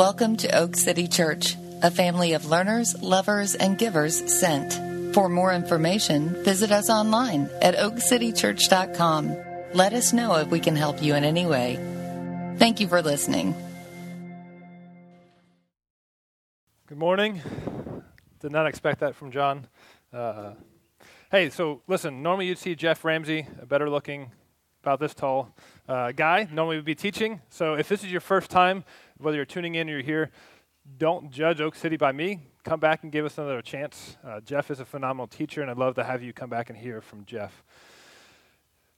Welcome to Oak City Church, a family of learners, lovers, and givers sent. For more information, visit us online at oakcitychurch.com. Let us know if we can help you in any way. Thank you for listening. Good morning. Did not expect that from John. Uh, hey, so listen, normally you'd see Jeff Ramsey, a better looking, about this tall uh, guy. Normally would be teaching. So if this is your first time, whether you're tuning in or you're here, don't judge Oak City by me. Come back and give us another chance. Uh, Jeff is a phenomenal teacher, and I'd love to have you come back and hear from Jeff.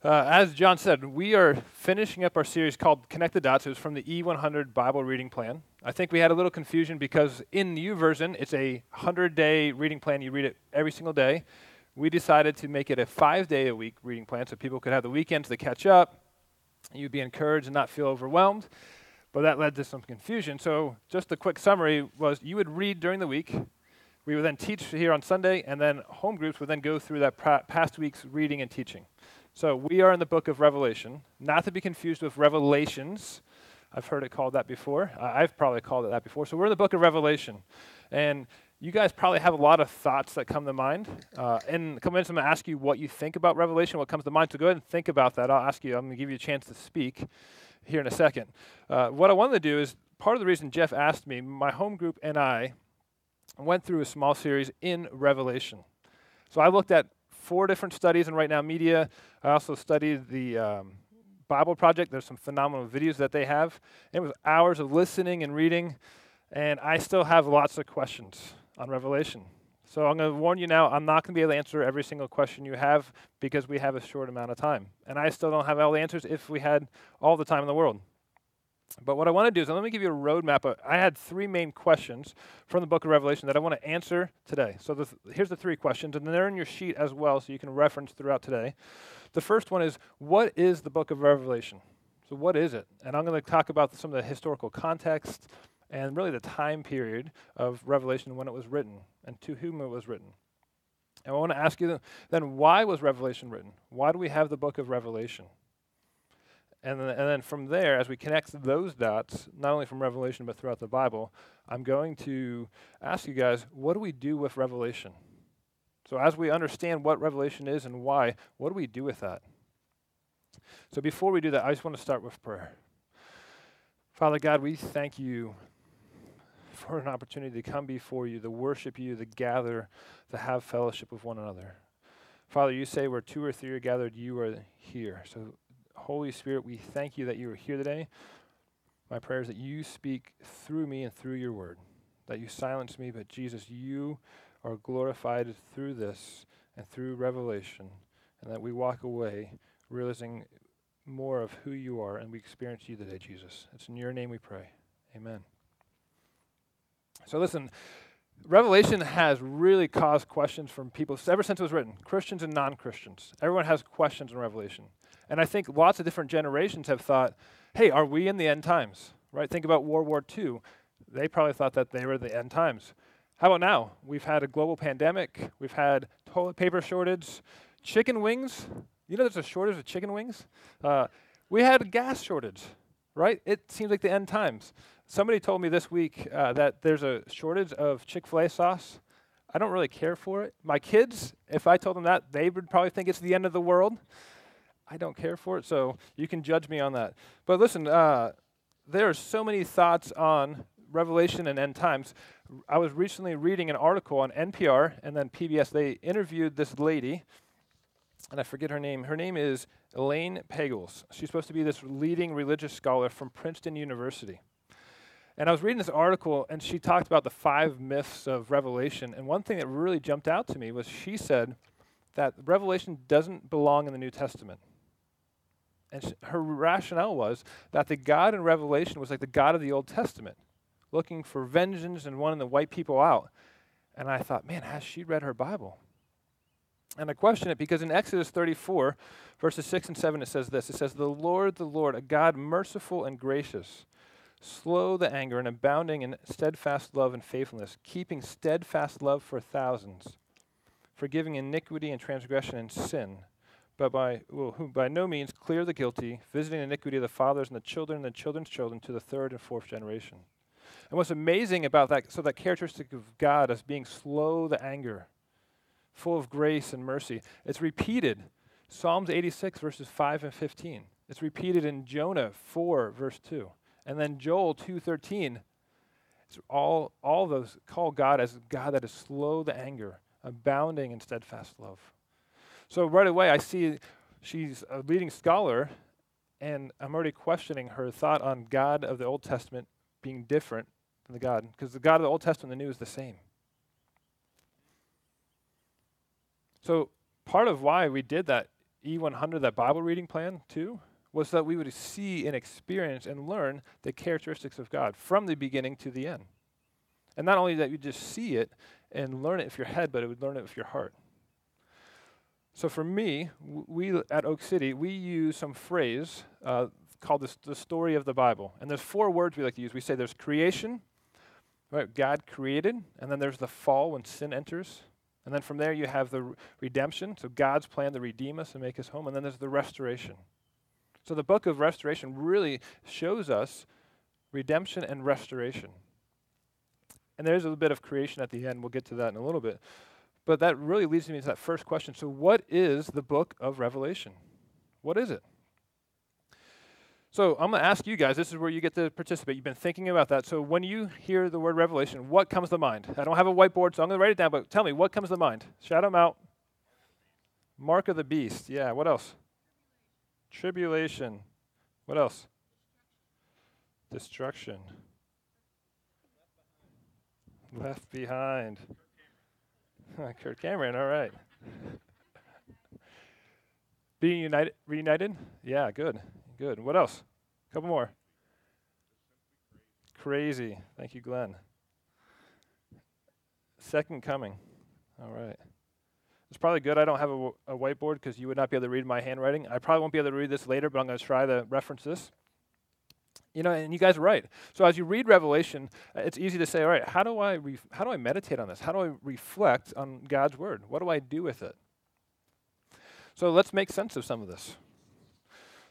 Uh, as John said, we are finishing up our series called Connect the Dots. It was from the E100 Bible Reading Plan. I think we had a little confusion because in the YouVersion, it's a 100 day reading plan. You read it every single day we decided to make it a five day a week reading plan so people could have the weekends to catch up. You'd be encouraged and not feel overwhelmed. But that led to some confusion. So, just a quick summary was you would read during the week. We would then teach here on Sunday, and then home groups would then go through that pra- past week's reading and teaching. So, we are in the book of Revelation, not to be confused with Revelations. I've heard it called that before. I've probably called it that before. So, we're in the book of Revelation. And you guys probably have a lot of thoughts that come to mind. Uh, in a couple minutes, I'm going to ask you what you think about Revelation, what comes to mind. So go ahead and think about that. I'll ask you, I'm going to give you a chance to speak here in a second. Uh, what I wanted to do is part of the reason Jeff asked me, my home group and I went through a small series in Revelation. So I looked at four different studies in Right Now Media. I also studied the um, Bible Project. There's some phenomenal videos that they have. It was hours of listening and reading, and I still have lots of questions on Revelation. So I'm going to warn you now, I'm not going to be able to answer every single question you have because we have a short amount of time. And I still don't have all the answers if we had all the time in the world. But what I want to do is let me give you a roadmap. Uh, I had three main questions from the book of Revelation that I want to answer today. So th- here's the three questions, and they're in your sheet as well, so you can reference throughout today. The first one is What is the book of Revelation? So, what is it? And I'm going to talk about some of the historical context, and really the time period of Revelation when it was written and to whom it was written. And I want to ask you then, why was Revelation written? Why do we have the book of Revelation? And then, and then from there, as we connect those dots, not only from Revelation but throughout the Bible, I'm going to ask you guys, what do we do with Revelation? So, as we understand what Revelation is and why, what do we do with that? So, before we do that, I just want to start with prayer. Father God, we thank you for an opportunity to come before you, to worship you, to gather, to have fellowship with one another. Father, you say where two or three are gathered, you are here. So, Holy Spirit, we thank you that you are here today. My prayer is that you speak through me and through your word, that you silence me, but Jesus, you are glorified through this and through revelation, and that we walk away realizing more of who you are and we experience you today, Jesus. It's in your name we pray. Amen. So listen, Revelation has really caused questions from people ever since it was written, Christians and non Christians. Everyone has questions in Revelation. And I think lots of different generations have thought, hey, are we in the end times? Right? Think about World War II. They probably thought that they were the end times. How about now? We've had a global pandemic, we've had toilet paper shortage, chicken wings. You know, there's a shortage of chicken wings. Uh, we had a gas shortage, right? It seems like the end times. Somebody told me this week uh, that there's a shortage of Chick fil A sauce. I don't really care for it. My kids, if I told them that, they would probably think it's the end of the world. I don't care for it, so you can judge me on that. But listen, uh, there are so many thoughts on Revelation and end times. I was recently reading an article on NPR and then PBS. They interviewed this lady, and I forget her name. Her name is Elaine Pagels. She's supposed to be this leading religious scholar from Princeton University. And I was reading this article, and she talked about the five myths of Revelation. And one thing that really jumped out to me was she said that Revelation doesn't belong in the New Testament. And her rationale was that the God in Revelation was like the God of the Old Testament, looking for vengeance and wanting to wipe people out. And I thought, man, has she read her Bible? And I question it because in Exodus 34, verses 6 and 7, it says this It says, The Lord, the Lord, a God merciful and gracious slow the anger, and abounding in steadfast love and faithfulness, keeping steadfast love for thousands, forgiving iniquity and transgression and sin, but by well, who by no means clear the guilty, visiting iniquity of the fathers and the children and the children's children to the third and fourth generation. And what's amazing about that, so that characteristic of God as being slow to anger, full of grace and mercy, it's repeated. Psalms 86, verses 5 and 15. It's repeated in Jonah 4, verse 2. And then Joel 2.13. It's all, all those call God as God that is slow to anger, abounding in steadfast love. So right away, I see she's a leading scholar, and I'm already questioning her thought on God of the Old Testament being different than the God, because the God of the Old Testament and the New is the same. So part of why we did that E100, that Bible reading plan too, was that we would see and experience and learn the characteristics of God from the beginning to the end. And not only that you just see it and learn it with your head, but it would learn it with your heart. So for me, we at Oak City, we use some phrase uh, called this, the story of the Bible. And there's four words we like to use. We say there's creation, right? God created, and then there's the fall when sin enters. And then from there you have the redemption, so God's plan to redeem us and make us home. And then there's the restoration. So the book of Restoration really shows us redemption and restoration. And there's a little bit of creation at the end. We'll get to that in a little bit. But that really leads me to that first question. So, what is the book of Revelation? What is it? So, I'm going to ask you guys, this is where you get to participate. You've been thinking about that. So, when you hear the word Revelation, what comes to mind? I don't have a whiteboard, so I'm going to write it down, but tell me, what comes to mind? Shout them out. Mark of the beast. Yeah, what else? Tribulation. What else? Destruction. Left behind. Kirk Cameron, all right. Being united, reunited? Yeah, good, good. What else? A couple more. Crazy. Thank you, Glenn. Second coming. All right. It's probably good I don't have a, a whiteboard because you would not be able to read my handwriting. I probably won't be able to read this later, but I'm going to try to reference this. You know, and you guys are right. So as you read Revelation, uh, it's easy to say, all right, how do I how do I meditate on this? How do I reflect on God's word? What do I do with it? So let's make sense of some of this.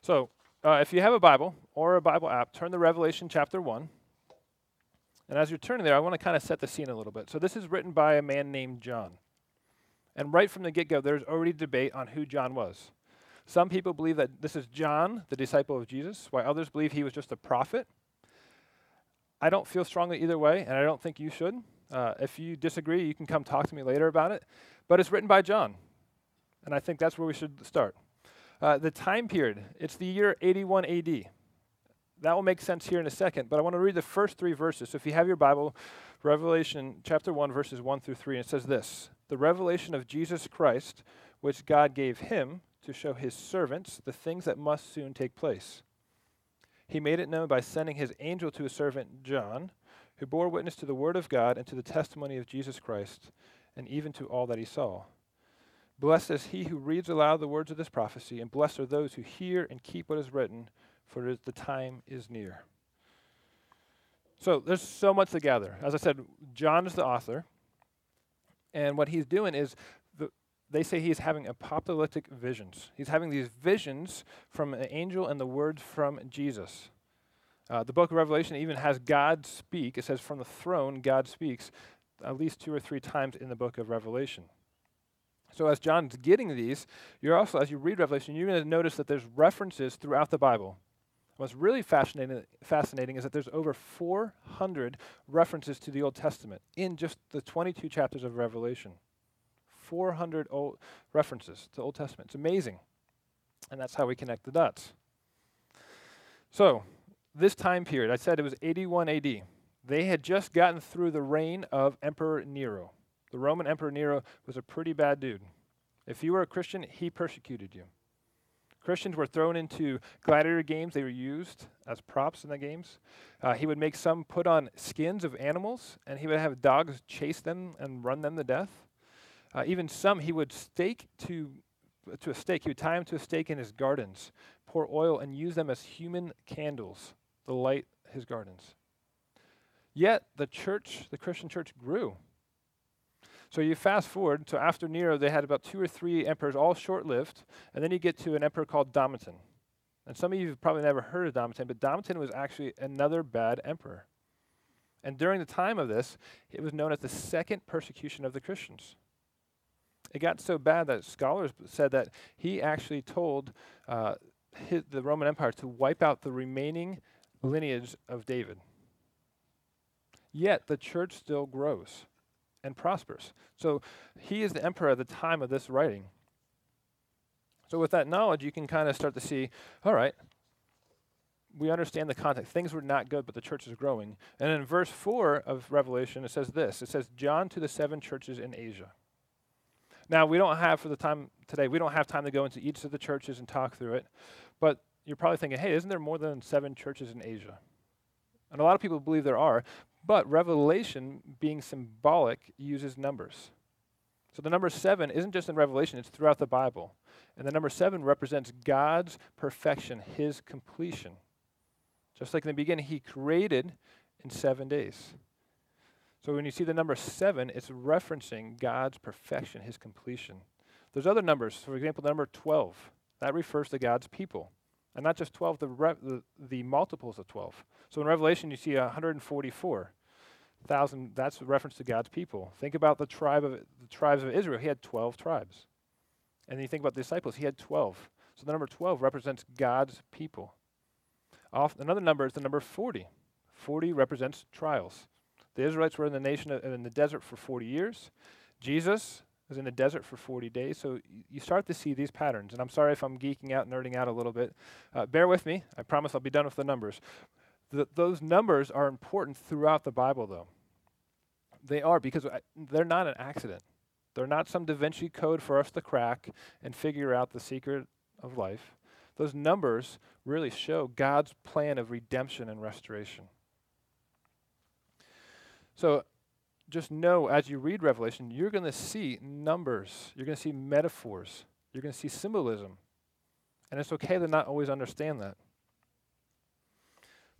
So uh, if you have a Bible or a Bible app, turn to Revelation chapter one. And as you're turning there, I want to kind of set the scene a little bit. So this is written by a man named John. And right from the get go, there's already debate on who John was. Some people believe that this is John, the disciple of Jesus, while others believe he was just a prophet. I don't feel strongly either way, and I don't think you should. Uh, if you disagree, you can come talk to me later about it. But it's written by John, and I think that's where we should start. Uh, the time period, it's the year 81 AD. That will make sense here in a second, but I want to read the first three verses. So if you have your Bible, Revelation chapter 1, verses 1 through 3, and it says this the revelation of Jesus Christ, which God gave him to show his servants the things that must soon take place. He made it known by sending his angel to his servant John, who bore witness to the word of God and to the testimony of Jesus Christ, and even to all that he saw. Blessed is he who reads aloud the words of this prophecy, and blessed are those who hear and keep what is written, for the time is near. So there's so much to gather. As I said, John is the author. And what he's doing is, the, they say he's having apocalyptic visions. He's having these visions from an angel and the words from Jesus. Uh, the book of Revelation even has God speak. It says, from the throne, God speaks at least two or three times in the book of Revelation. So as John's getting these, you're also, as you read Revelation, you're going to notice that there's references throughout the Bible. What's really fascinating, fascinating is that there's over 400 references to the Old Testament in just the 22 chapters of Revelation. 400 old references to Old Testament. It's amazing. And that's how we connect the dots. So, this time period, I said it was 81 AD. They had just gotten through the reign of Emperor Nero. The Roman Emperor Nero was a pretty bad dude. If you were a Christian, he persecuted you. Christians were thrown into gladiator games. They were used as props in the games. Uh, he would make some put on skins of animals, and he would have dogs chase them and run them to death. Uh, even some he would stake to, to a stake. He would tie them to a stake in his gardens, pour oil, and use them as human candles to light his gardens. Yet the church, the Christian church, grew. So you fast forward, so after Nero, they had about two or three emperors, all short lived, and then you get to an emperor called Domitian. And some of you have probably never heard of Domitian, but Domitian was actually another bad emperor. And during the time of this, it was known as the second persecution of the Christians. It got so bad that scholars said that he actually told uh, his, the Roman Empire to wipe out the remaining lineage of David. Yet the church still grows and prospers. So he is the emperor at the time of this writing. So, with that knowledge, you can kind of start to see all right, we understand the context. Things were not good, but the church is growing. And in verse 4 of Revelation, it says this it says, John to the seven churches in Asia. Now, we don't have, for the time today, we don't have time to go into each of the churches and talk through it, but you're probably thinking, hey, isn't there more than seven churches in Asia? And a lot of people believe there are, but Revelation, being symbolic, uses numbers. So the number seven isn't just in Revelation, it's throughout the Bible. And the number seven represents God's perfection, his completion. Just like in the beginning, he created in seven days. So when you see the number seven, it's referencing God's perfection, his completion. There's other numbers. For example, the number 12. That refers to God's people. And not just 12, the, re- the, the multiples of 12. So in Revelation, you see 144 thousand. That's a reference to God's people. Think about the tribe of the tribes of Israel. He had 12 tribes. And then you think about the disciples. He had 12. So the number 12 represents God's people. Off, another number is the number 40. 40 represents trials. The Israelites were in the nation of, in the desert for 40 years. Jesus was in the desert for 40 days. So you start to see these patterns. And I'm sorry if I'm geeking out, nerding out a little bit. Uh, bear with me. I promise I'll be done with the numbers. Th- those numbers are important throughout the Bible, though. They are because I, they're not an accident. They're not some Da Vinci code for us to crack and figure out the secret of life. Those numbers really show God's plan of redemption and restoration. So just know as you read Revelation, you're going to see numbers, you're going to see metaphors, you're going to see symbolism. And it's okay to not always understand that.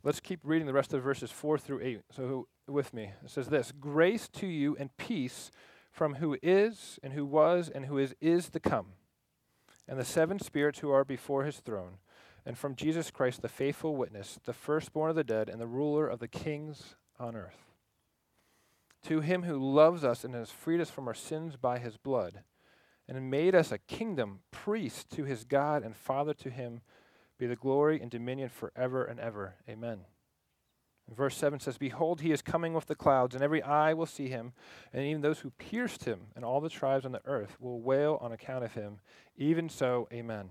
Let's keep reading the rest of verses 4 through 8. So, with me, it says this Grace to you and peace from who is, and who was, and who is, is to come, and the seven spirits who are before his throne, and from Jesus Christ, the faithful witness, the firstborn of the dead, and the ruler of the kings on earth to him who loves us and has freed us from our sins by his blood, and made us a kingdom, priest to his God and Father to him, be the glory and dominion forever and ever. Amen. And verse 7 says, Behold, he is coming with the clouds, and every eye will see him, and even those who pierced him, and all the tribes on the earth will wail on account of him. Even so, amen.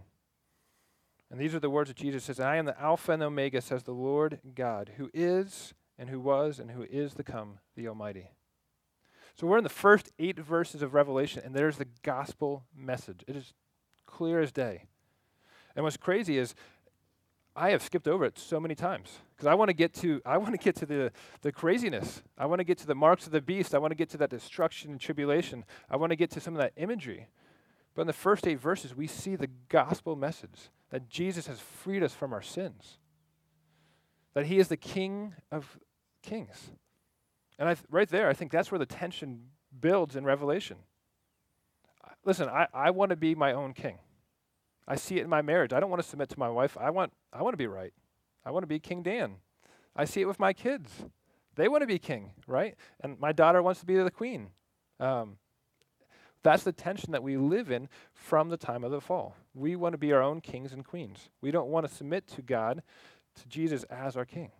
And these are the words of Jesus says, I am the Alpha and the Omega, says the Lord God, who is, and who was, and who is to come, the Almighty. So we're in the first eight verses of Revelation, and there's the gospel message. It is clear as day. And what's crazy is I have skipped over it so many times because I want to get to I want to get to the the craziness. I want to get to the marks of the beast. I want to get to that destruction and tribulation. I want to get to some of that imagery. But in the first eight verses, we see the gospel message that Jesus has freed us from our sins. That he is the King of kings. And I th- right there, I think that's where the tension builds in Revelation. Listen, I, I want to be my own king. I see it in my marriage. I don't want to submit to my wife. I want, I want to be right. I want to be King Dan. I see it with my kids. They want to be king, right? And my daughter wants to be the queen. Um, that's the tension that we live in from the time of the fall. We want to be our own kings and queens. We don't want to submit to God, to Jesus as our king.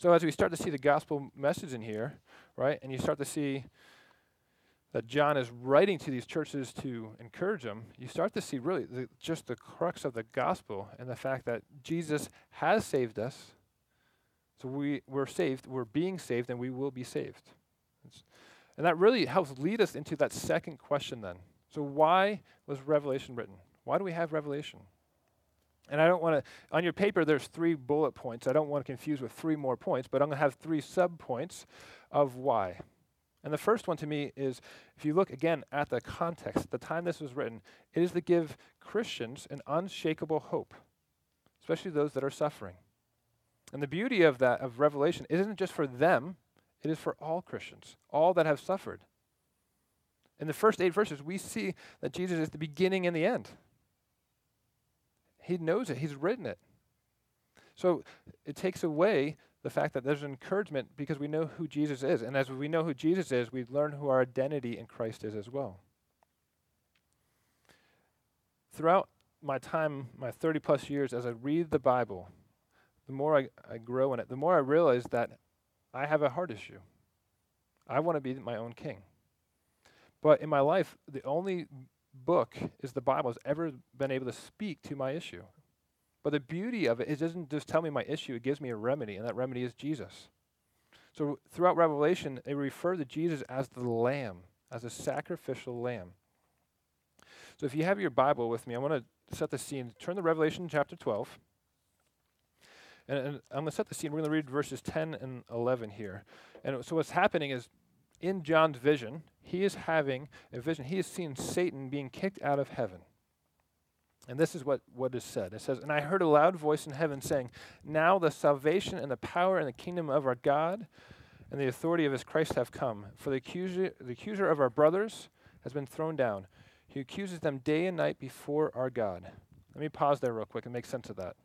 So as we start to see the gospel message in here, right, and you start to see that John is writing to these churches to encourage them, you start to see really the, just the crux of the gospel and the fact that Jesus has saved us. So we, we're saved, we're being saved, and we will be saved. It's, and that really helps lead us into that second question then. So, why was Revelation written? Why do we have Revelation? And I don't want to, on your paper, there's three bullet points. I don't want to confuse with three more points, but I'm going to have three sub points of why. And the first one to me is if you look again at the context, the time this was written, it is to give Christians an unshakable hope, especially those that are suffering. And the beauty of that, of Revelation, isn't just for them, it is for all Christians, all that have suffered. In the first eight verses, we see that Jesus is the beginning and the end. He knows it, He's written it. So it takes away the fact that there's encouragement because we know who Jesus is. And as we know who Jesus is, we learn who our identity in Christ is as well. Throughout my time, my 30 plus years, as I read the Bible, the more I, I grow in it, the more I realize that I have a heart issue. I want to be my own king. But in my life, the only book is the Bible has ever been able to speak to my issue. But the beauty of it is it doesn't just tell me my issue, it gives me a remedy, and that remedy is Jesus. So throughout Revelation, they refer to Jesus as the Lamb, as a sacrificial lamb. So if you have your Bible with me, I want to set the scene. Turn to Revelation chapter 12. And, and I'm going to set the scene. We're going to read verses 10 and 11 here. And so what's happening is in John's vision, he is having a vision. He is seeing Satan being kicked out of heaven. And this is what, what is said. It says, And I heard a loud voice in heaven saying, Now the salvation and the power and the kingdom of our God and the authority of his Christ have come. For the accuser, the accuser of our brothers has been thrown down. He accuses them day and night before our God. Let me pause there real quick and make sense of that.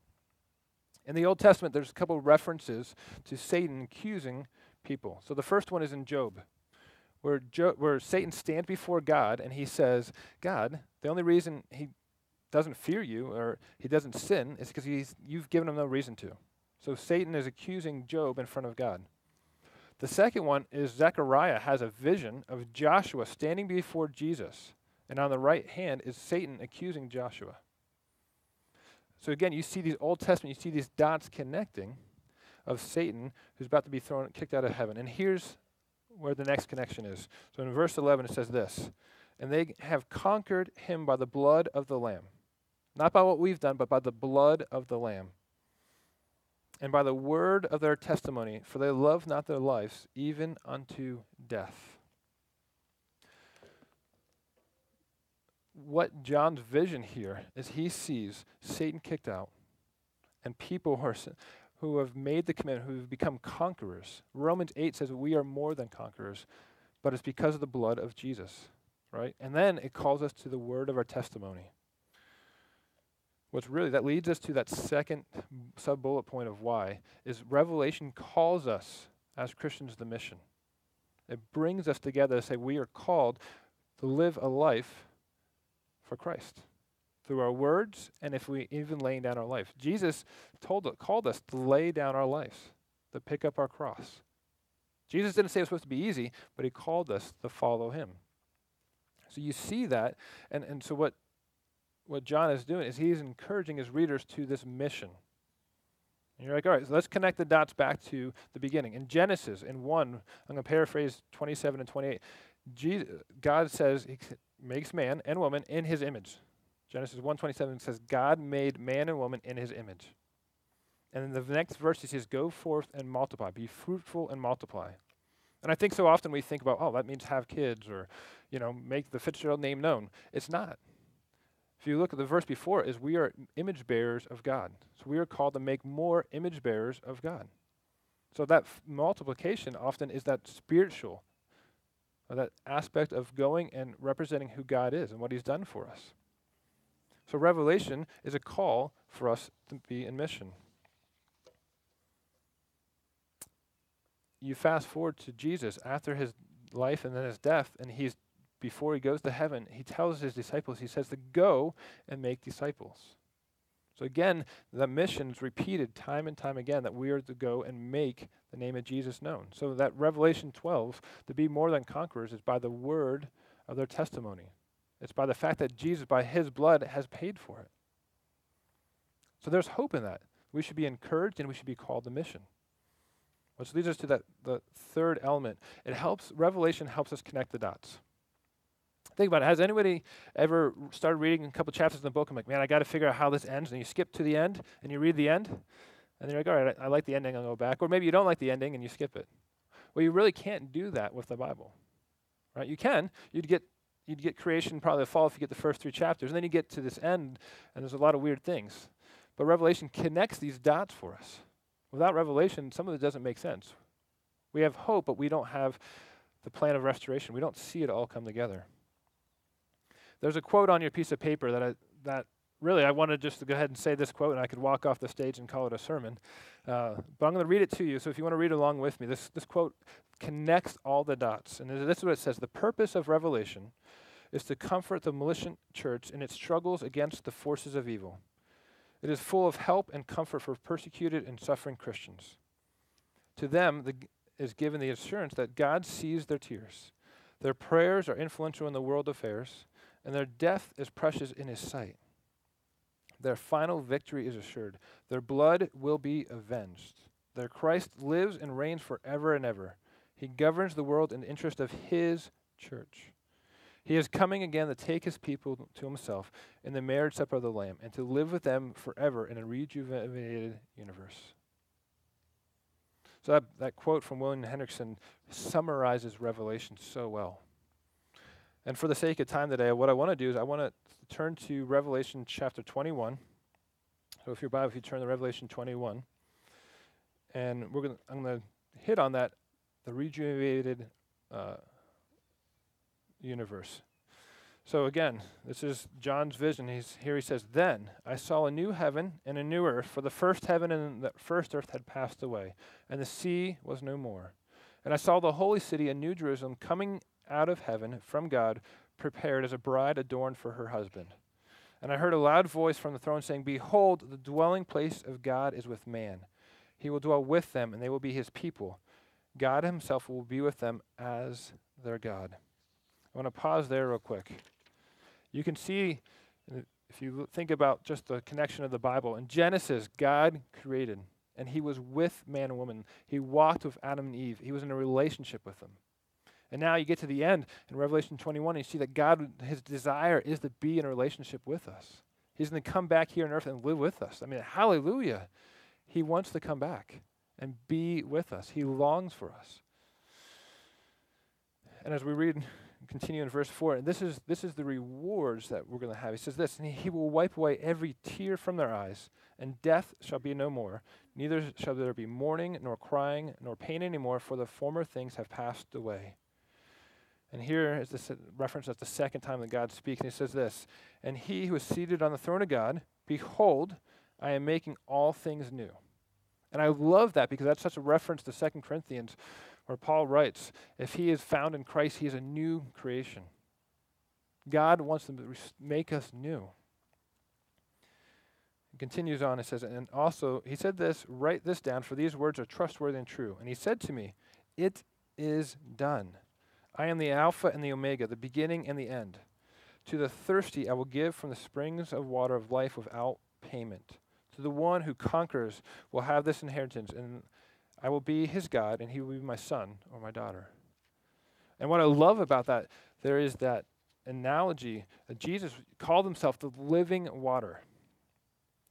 In the Old Testament, there's a couple references to Satan accusing people. So the first one is in Job, where, jo- where Satan stands before God and he says, God, the only reason he doesn't fear you or he doesn't sin is because you've given him no reason to. So Satan is accusing Job in front of God. The second one is Zechariah has a vision of Joshua standing before Jesus, and on the right hand is Satan accusing Joshua. So again, you see these Old Testament, you see these dots connecting of Satan who's about to be thrown, kicked out of heaven. And here's where the next connection is. So in verse 11, it says this And they have conquered him by the blood of the Lamb. Not by what we've done, but by the blood of the Lamb. And by the word of their testimony, for they love not their lives, even unto death. what John's vision here is he sees Satan kicked out and people are, who have made the commitment, who have become conquerors. Romans 8 says we are more than conquerors, but it's because of the blood of Jesus, right? And then it calls us to the word of our testimony. What's really, that leads us to that second sub bullet point of why, is Revelation calls us as Christians the mission. It brings us together to say we are called to live a life for Christ through our words and if we even laying down our life. Jesus told called us to lay down our lives, to pick up our cross. Jesus didn't say it was supposed to be easy, but he called us to follow him. So you see that, and, and so what what John is doing is he's encouraging his readers to this mission. And you're like, all right, so let's connect the dots back to the beginning. In Genesis, in 1, I'm going to paraphrase 27 and 28. Jesus, God says, he makes man and woman in his image. Genesis 1:27 says God made man and woman in his image. And in the next verse he says go forth and multiply, be fruitful and multiply. And I think so often we think about, oh, that means have kids or, you know, make the Fitzgerald name known. It's not. If you look at the verse before, is we are image bearers of God. So we are called to make more image bearers of God. So that f- multiplication often is that spiritual that aspect of going and representing who God is and what He's done for us. So, Revelation is a call for us to be in mission. You fast forward to Jesus after his life and then his death, and he's before he goes to heaven, he tells his disciples, he says to go and make disciples. So again, the mission is repeated time and time again that we are to go and make the name of Jesus known. So that Revelation 12, to be more than conquerors, is by the word of their testimony. It's by the fact that Jesus, by his blood, has paid for it. So there's hope in that. We should be encouraged and we should be called to mission. Which leads us to that the third element. It helps Revelation helps us connect the dots. Think about it. Has anybody ever started reading a couple chapters in the book? I'm like, man, I got to figure out how this ends. And you skip to the end and you read the end. And you're like, all right, I, I like the ending. I'll go back. Or maybe you don't like the ending and you skip it. Well, you really can't do that with the Bible. Right? You can. You'd get you'd get creation probably fall if you get the first three chapters. And then you get to this end and there's a lot of weird things. But Revelation connects these dots for us. Without Revelation, some of it doesn't make sense. We have hope, but we don't have the plan of restoration. We don't see it all come together. There's a quote on your piece of paper that I, that really, I wanted just to go ahead and say this quote, and I could walk off the stage and call it a sermon. Uh, but I'm going to read it to you. So if you want to read along with me, this, this quote connects all the dots. And this is what it says The purpose of Revelation is to comfort the militant church in its struggles against the forces of evil. It is full of help and comfort for persecuted and suffering Christians. To them the, is given the assurance that God sees their tears. Their prayers are influential in the world affairs, and their death is precious in His sight. Their final victory is assured. Their blood will be avenged. Their Christ lives and reigns forever and ever. He governs the world in the interest of His church. He is coming again to take his people to himself in the marriage supper of the Lamb and to live with them forever in a rejuvenated universe. So that, that quote from William Hendriksen summarizes Revelation so well. And for the sake of time today, what I want to do is I want to turn to Revelation chapter 21. So if you're Bible, if you turn to Revelation 21, and we're gonna, I'm going to hit on that, the rejuvenated uh, universe. So again, this is John's vision. He's here he says, "Then I saw a new heaven and a new earth, for the first heaven and the first earth had passed away, and the sea was no more. And I saw the holy city, a new Jerusalem, coming out of heaven from God, prepared as a bride adorned for her husband. And I heard a loud voice from the throne saying, Behold, the dwelling place of God is with man. He will dwell with them, and they will be his people. God himself will be with them as their God." I want to pause there real quick. You can see, if you think about just the connection of the Bible, in Genesis, God created, and He was with man and woman. He walked with Adam and Eve, He was in a relationship with them. And now you get to the end in Revelation 21, and you see that God, His desire is to be in a relationship with us. He's going to come back here on earth and live with us. I mean, hallelujah. He wants to come back and be with us, He longs for us. And as we read continue in verse 4 and this is this is the rewards that we're going to have he says this and he will wipe away every tear from their eyes and death shall be no more neither shall there be mourning nor crying nor pain anymore for the former things have passed away and here is this reference that's the second time that god speaks and he says this and he who is seated on the throne of god behold i am making all things new and i love that because that's such a reference to Second corinthians where Paul writes, if he is found in Christ, he is a new creation. God wants to make us new. He continues on, it says, and also, he said this, write this down, for these words are trustworthy and true. And he said to me, It is done. I am the Alpha and the Omega, the beginning and the end. To the thirsty I will give from the springs of water of life without payment. To the one who conquers will have this inheritance, and I will be his God, and he will be my son or my daughter. And what I love about that, there is that analogy that Jesus called himself the living water.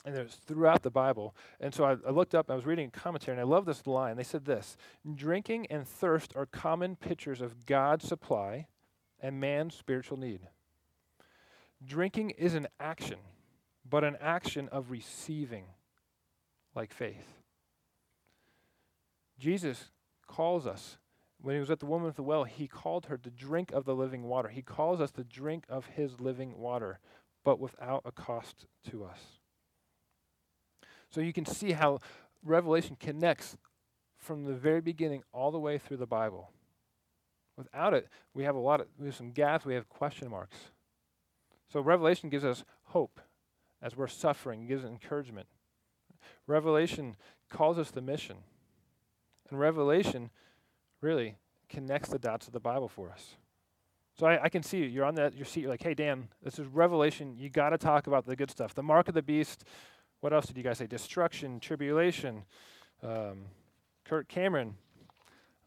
And there's throughout the Bible. And so I, I, looked up, I was reading a commentary, and I love this line. They said this Drinking and thirst are common pictures of God's supply and man's spiritual need. Drinking is an action, but an action of receiving, like faith. Jesus calls us. When he was at the woman at the well, he called her to drink of the living water. He calls us to drink of his living water, but without a cost to us. So you can see how Revelation connects from the very beginning all the way through the Bible. Without it, we have a lot of we have some gaps, we have question marks. So Revelation gives us hope as we're suffering, gives encouragement. Revelation calls us the mission. And Revelation really connects the dots of the Bible for us. So I, I, can see you. You're on that your seat. You're like, hey Dan, this is Revelation. You got to talk about the good stuff. The mark of the beast. What else did you guys say? Destruction, tribulation. Um, Kirk Cameron.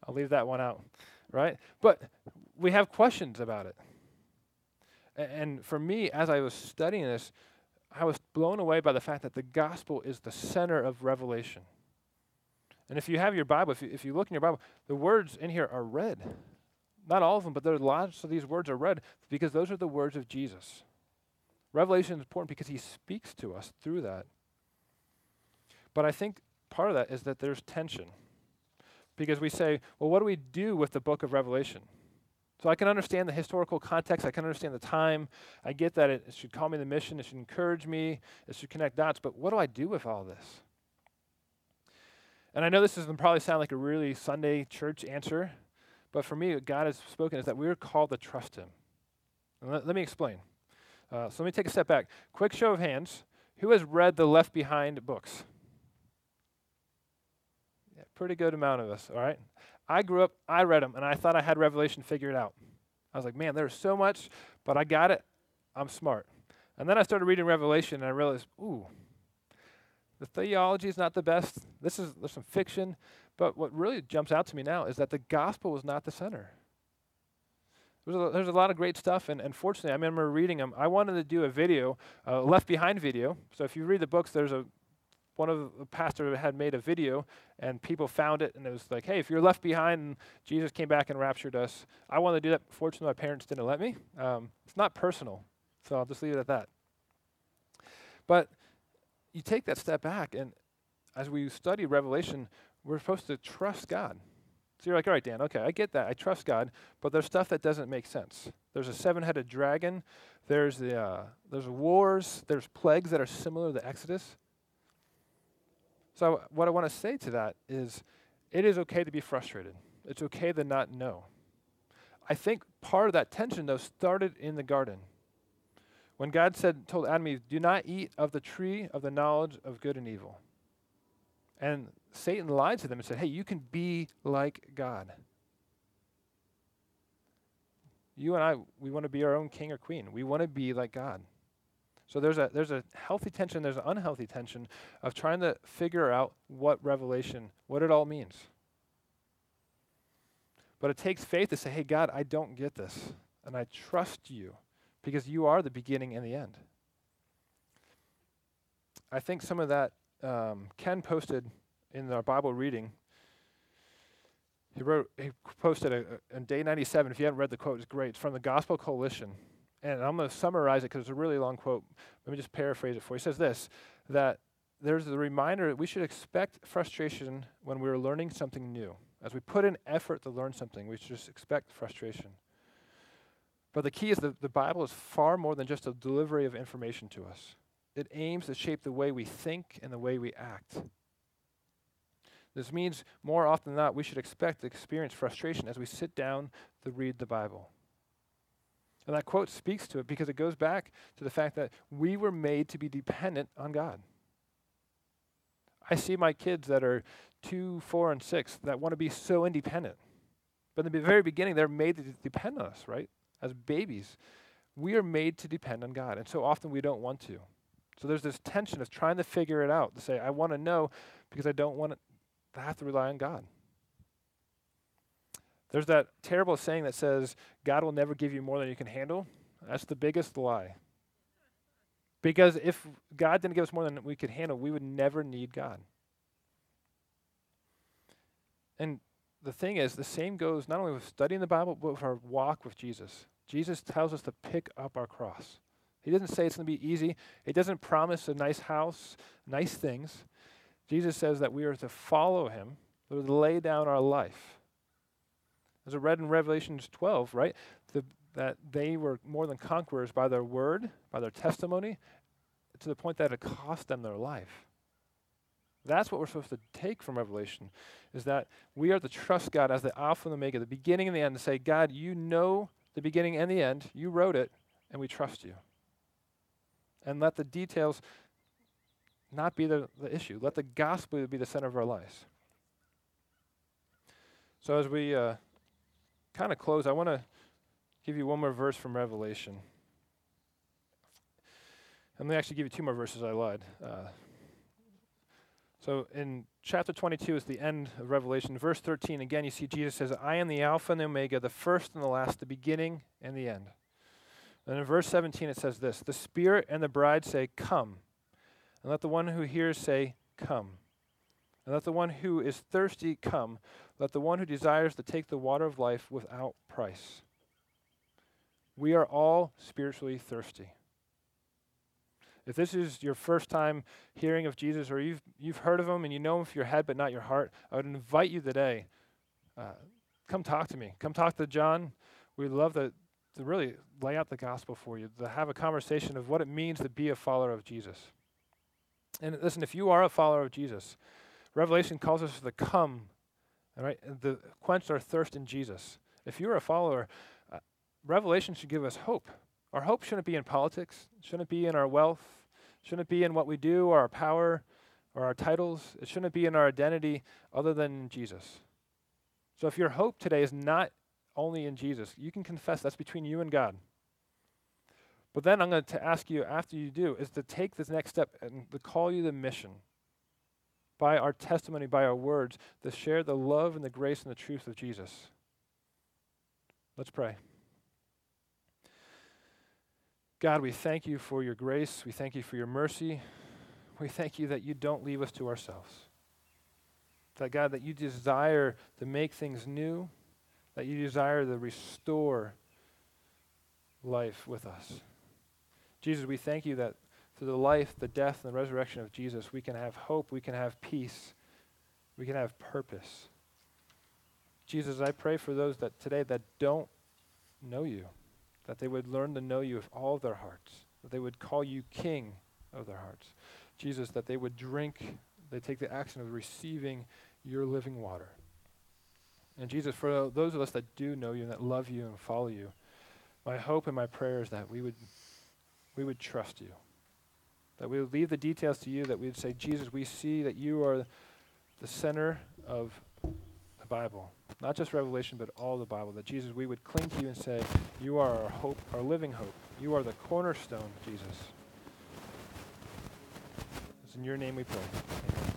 I'll leave that one out, right? But we have questions about it. and for me, as I was studying this, I was blown away by the fact that the gospel is the center of Revelation. And if you have your Bible, if you, if you look in your Bible, the words in here are red. Not all of them, but there are lots of these words are red because those are the words of Jesus. Revelation is important because he speaks to us through that. But I think part of that is that there's tension. Because we say, well, what do we do with the book of Revelation? So I can understand the historical context. I can understand the time. I get that it, it should call me the mission. It should encourage me. It should connect dots. But what do I do with all this? And I know this doesn't probably sound like a really Sunday church answer, but for me, what God has spoken is that we are called to trust Him. Let, let me explain. Uh, so let me take a step back. Quick show of hands. Who has read the Left Behind books? Pretty good amount of us, all right? I grew up, I read them, and I thought I had Revelation figured out. I was like, man, there's so much, but I got it. I'm smart. And then I started reading Revelation, and I realized, ooh, the theology is not the best. This is there's some fiction, but what really jumps out to me now is that the gospel was not the center. There's a, there's a lot of great stuff, and, and fortunately, I remember reading them. I wanted to do a video, a Left Behind video. So if you read the books, there's a one of the pastors had made a video, and people found it, and it was like, hey, if you're left behind, and Jesus came back and raptured us. I wanted to do that. Fortunately, my parents didn't let me. Um, it's not personal, so I'll just leave it at that. But you take that step back, and as we study Revelation, we're supposed to trust God. So you're like, all right, Dan, okay, I get that. I trust God, but there's stuff that doesn't make sense. There's a seven-headed dragon. There's the uh, there's wars. There's plagues that are similar to Exodus. So what I want to say to that is, it is okay to be frustrated. It's okay to not know. I think part of that tension though started in the garden. When God said, told Adam Eve, do not eat of the tree of the knowledge of good and evil. And Satan lied to them and said, hey, you can be like God. You and I, we want to be our own king or queen. We want to be like God. So there's a there's a healthy tension, there's an unhealthy tension of trying to figure out what revelation, what it all means. But it takes faith to say, "Hey God, I don't get this, and I trust you because you are the beginning and the end." I think some of that um, Ken posted in our Bible reading. He wrote, he posted a, a, on day 97. If you haven't read the quote, it's great. It's from the Gospel Coalition. And I'm going to summarize it because it's a really long quote. Let me just paraphrase it for you. He says this that there's a reminder that we should expect frustration when we're learning something new. As we put in effort to learn something, we should just expect frustration. But the key is that the Bible is far more than just a delivery of information to us it aims to shape the way we think and the way we act. This means more often than not, we should expect to experience frustration as we sit down to read the Bible. And that quote speaks to it because it goes back to the fact that we were made to be dependent on God. I see my kids that are two, four, and six that want to be so independent. But in the very beginning, they're made to depend on us, right? As babies, we are made to depend on God. And so often we don't want to. So there's this tension of trying to figure it out to say, I want to know because I don't want to have to rely on God. There's that terrible saying that says, God will never give you more than you can handle. That's the biggest lie. Because if God didn't give us more than we could handle, we would never need God. And the thing is, the same goes not only with studying the Bible, but with our walk with Jesus. Jesus tells us to pick up our cross. He doesn't say it's going to be easy. It doesn't promise a nice house, nice things. Jesus says that we are to follow him, to lay down our life. As I read in Revelation 12, right? The, that they were more than conquerors by their word, by their testimony, to the point that it cost them their life. That's what we're supposed to take from Revelation, is that we are to trust God as the Alpha and the Omega, the beginning and the end, and say, God, you know the beginning and the end. You wrote it, and we trust you and let the details not be the, the issue. Let the gospel be the center of our lives. So, as we uh, kind of close, I want to give you one more verse from Revelation. I'm going to actually give you two more verses. I lied. Uh, so, in chapter 22 is the end of Revelation. Verse 13, again, you see Jesus says, I am the Alpha and the Omega, the first and the last, the beginning and the end. And in verse 17 it says this The Spirit and the bride say, Come. And let the one who hears say, Come. And let the one who is thirsty come. Let the one who desires to take the water of life without price. We are all spiritually thirsty. If this is your first time hearing of Jesus, or you've, you've heard of him and you know him with your head but not your heart, I would invite you today. Uh, come talk to me. Come talk to John we'd love to, to really lay out the gospel for you, to have a conversation of what it means to be a follower of Jesus. And listen, if you are a follower of Jesus, Revelation calls us to come, right, the quench our thirst in Jesus. If you're a follower, uh, Revelation should give us hope. Our hope shouldn't be in politics, shouldn't be in our wealth, shouldn't be in what we do or our power or our titles. It shouldn't be in our identity other than Jesus. So if your hope today is not only in Jesus, you can confess that's between you and God. But then I'm going to ask you, after you do, is to take this next step and to call you the mission by our testimony, by our words, to share the love and the grace and the truth of Jesus. Let's pray. God, we thank you for your grace. We thank you for your mercy. We thank you that you don't leave us to ourselves. That, God, that you desire to make things new, that you desire to restore life with us. Jesus, we thank you that through the life, the death, and the resurrection of Jesus, we can have hope, we can have peace, we can have purpose. Jesus, I pray for those that today that don't know you, that they would learn to know you with all of their hearts, that they would call you King of their hearts. Jesus, that they would drink, they take the action of receiving your living water. And Jesus, for those of us that do know you and that love you and follow you, my hope and my prayer is that we would, we would trust you that we would leave the details to you, that we would say, Jesus, we see that you are the center of the Bible. Not just Revelation, but all the Bible. That Jesus, we would cling to you and say, You are our hope, our living hope. You are the cornerstone, Jesus. It's in your name we pray. Amen.